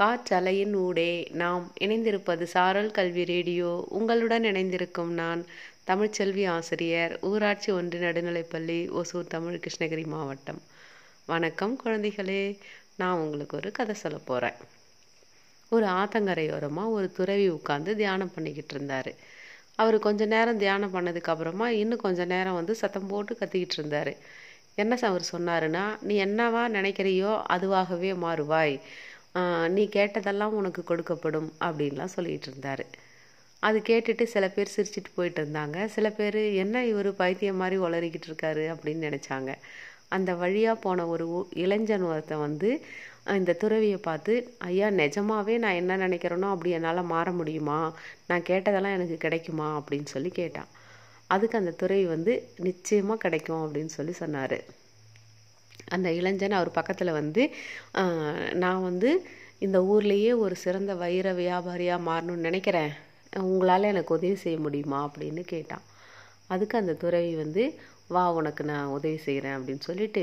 காற்றலையின் ஊடே நாம் இணைந்திருப்பது சாரல் கல்வி ரேடியோ. உங்களுடன் இணைந்திருக்கும் நான் தமிழ்ச்செல்வி ஆசிரியர் ஊராட்சி ஒன்று நடுநிலைப்பள்ளி ஒசூர் தமிழ் கிருஷ்ணகிரி மாவட்டம். வணக்கம் குழந்தைகளே. நான் உங்களுக்கு ஒரு கதை சொல்ல போகிறேன் ஒரு ஆத்தங்கரையோரமாக ஒரு துறவி உட்காந்து தியானம் பண்ணிக்கிட்டு இருந்தார். அவர் கொஞ்ச நேரம் தியானம் பண்ணதுக்கு அப்புறமா இன்னும் கொஞ்ச நேரம் வந்து சத்தம் போட்டு கத்திக்கிட்டு இருந்தார். என்ன அவர் சொன்னாருன்னா நீ என்னவா நினைக்கிறியோ அதுவாகவே மாறுவாய். நீ கேட்டதெல்லாம் உனக்கு கொடுக்கப்படும் அப்படின்லாம் சொல்லிகிட்டு இருந்தார். அது கேட்டுட்டு சில பேர் சிரிச்சிட்டு போயிட்டு இருந்தாங்க. சில பேர் என்ன இவர் பைத்தியம் மாதிரி உளறிக்கிட்டு இருக்காரு? அப்படின்னு நினச்சாங்க. அந்த வழியாக போன ஒரு இளைஞன் ஒருத்தன் வந்து இந்த துறவியை பார்த்து ஐயா நிஜமாவே நான் என்ன நினைக்கிறேனோ அப்படி என்னால் மாற முடியுமா? நான் கேட்டதெல்லாம் எனக்கு கிடைக்குமா? அப்படின்னு சொல்லி கேட்டான். அதுக்கு அந்த துறவி வந்து நிச்சயமாக கிடைக்கும் அப்படின்னு சொல்லி சொன்னார். அந்த இளைஞன் அவர் பக்கத்தில் வந்து நான் வந்து இந்த ஊர்லேயே ஒரு சிறந்த வைர வியாபாரியாக மாறணும்னு நினைக்கிறேன். உங்களால் எனக்கு உதவி செய்ய முடியுமா? அப்படின்னு கேட்டான். அதுக்கு அந்த துறவி வந்து வா உனக்கு நான் உதவி செய்கிறேன் அப்படின்னு சொல்லிட்டு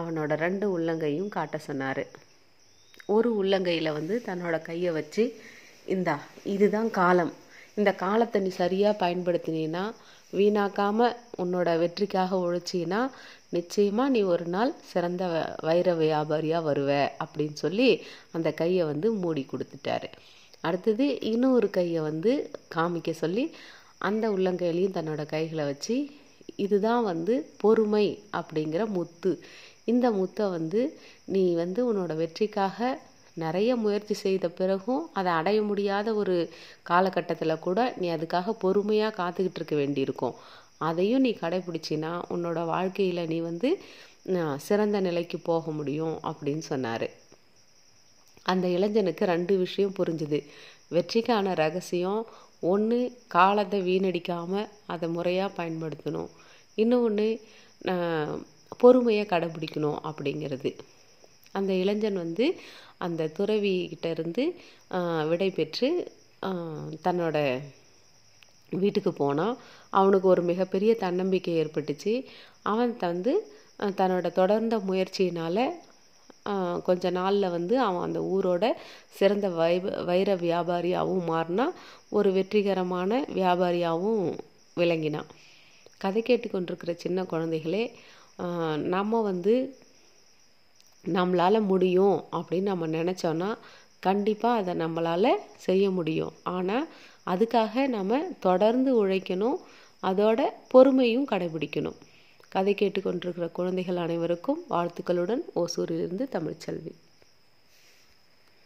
அவனோட ரெண்டு உள்ளங்கையும் காட்ட சொன்னார். ஒரு உள்ளங்கையில் வந்து தன்னோட கையை வச்சு இந்தா இதுதான் காலம். இந்த காலத்தை நீ சரியாக பயன்படுத்தினீன்னா வீணாக்காமல் உன்னோட வெற்றிக்காக உழைச்சின்னா நிச்சயமாக நீ ஒரு நாள் சிறந்த வைர வியாபாரியாக வருவ அப்படின்னு சொல்லி அந்த கையை வந்து மூடி கொடுத்துட்டாரு. அடுத்தது இன்னொரு கையை வந்து காமிக்க சொல்லி அந்த உள்ளங்கையிலையும் தன்னோட கைகளை வச்சு இதுதான் வந்து பொறுமை அப்படிங்கிற முத்து. இந்த முத்தை வந்து நீ வந்து உன்னோட வெற்றிக்காக நிறைய முயற்சி செய்த பிறகும் அதை அடைய முடியாத ஒரு காலகட்டத்தில் கூட நீ அதுக்காக பொறுமையாக காத்துக்கிட்டு இருக்க வேண்டியிருக்கும். அதையும் நீ கடைபிடிச்சின்னா உன்னோட வாழ்க்கையில் நீ வந்து சிறந்த நிலைக்கு போக முடியும் அப்படின்னு சொன்னார். அந்த இளைஞனுக்கு ரெண்டு விஷயம் புரிஞ்சுது. வெற்றிக்கான ரகசியம் ஒன்று காலத்தை வீணடிக்காமல் அதை முறையாக பயன்படுத்தணும். இன்னொன்று பொறுமையை கடைபிடிக்கணும் அப்படிங்கிறது. அந்த இளைஞன் வந்து அந்த துறவிகிட்ட இருந்து விடை பெற்று தன்னோட வீட்டுக்கு போனான். அவனுக்கு ஒரு மிகப்பெரிய தன்னம்பிக்கை ஏற்பட்டுச்சு. அவன் வந்து தன்னோட தொடர்ந்த முயற்சியினால் கொஞ்ச நாளில் வந்து அவன் அந்த ஊரோட சிறந்த வை வைர வியாபாரியாகவும் மாறினா ஒரு வெற்றிகரமான வியாபாரியாகவும் விளங்கினான். கதை கேட்டுக்கொண்டிருக்கிற சின்ன குழந்தைகளே நம்ம வந்து நம்மளால் முடியும் அப்படின்னு நம்ம நினச்சோன்னா கண்டிப்பாக அதை நம்மளால் செய்ய முடியும். ஆனால் அதுக்காக நம்ம தொடர்ந்து உழைக்கணும். அதோட பொறுமையும் கடைபிடிக்கணும். கதை கேட்டுக்கொண்டிருக்கிற குழந்தைகள் அனைவருக்கும் வாழ்த்துக்களுடன் ஓசூரிலிருந்து தமிழ்ச்செல்வி.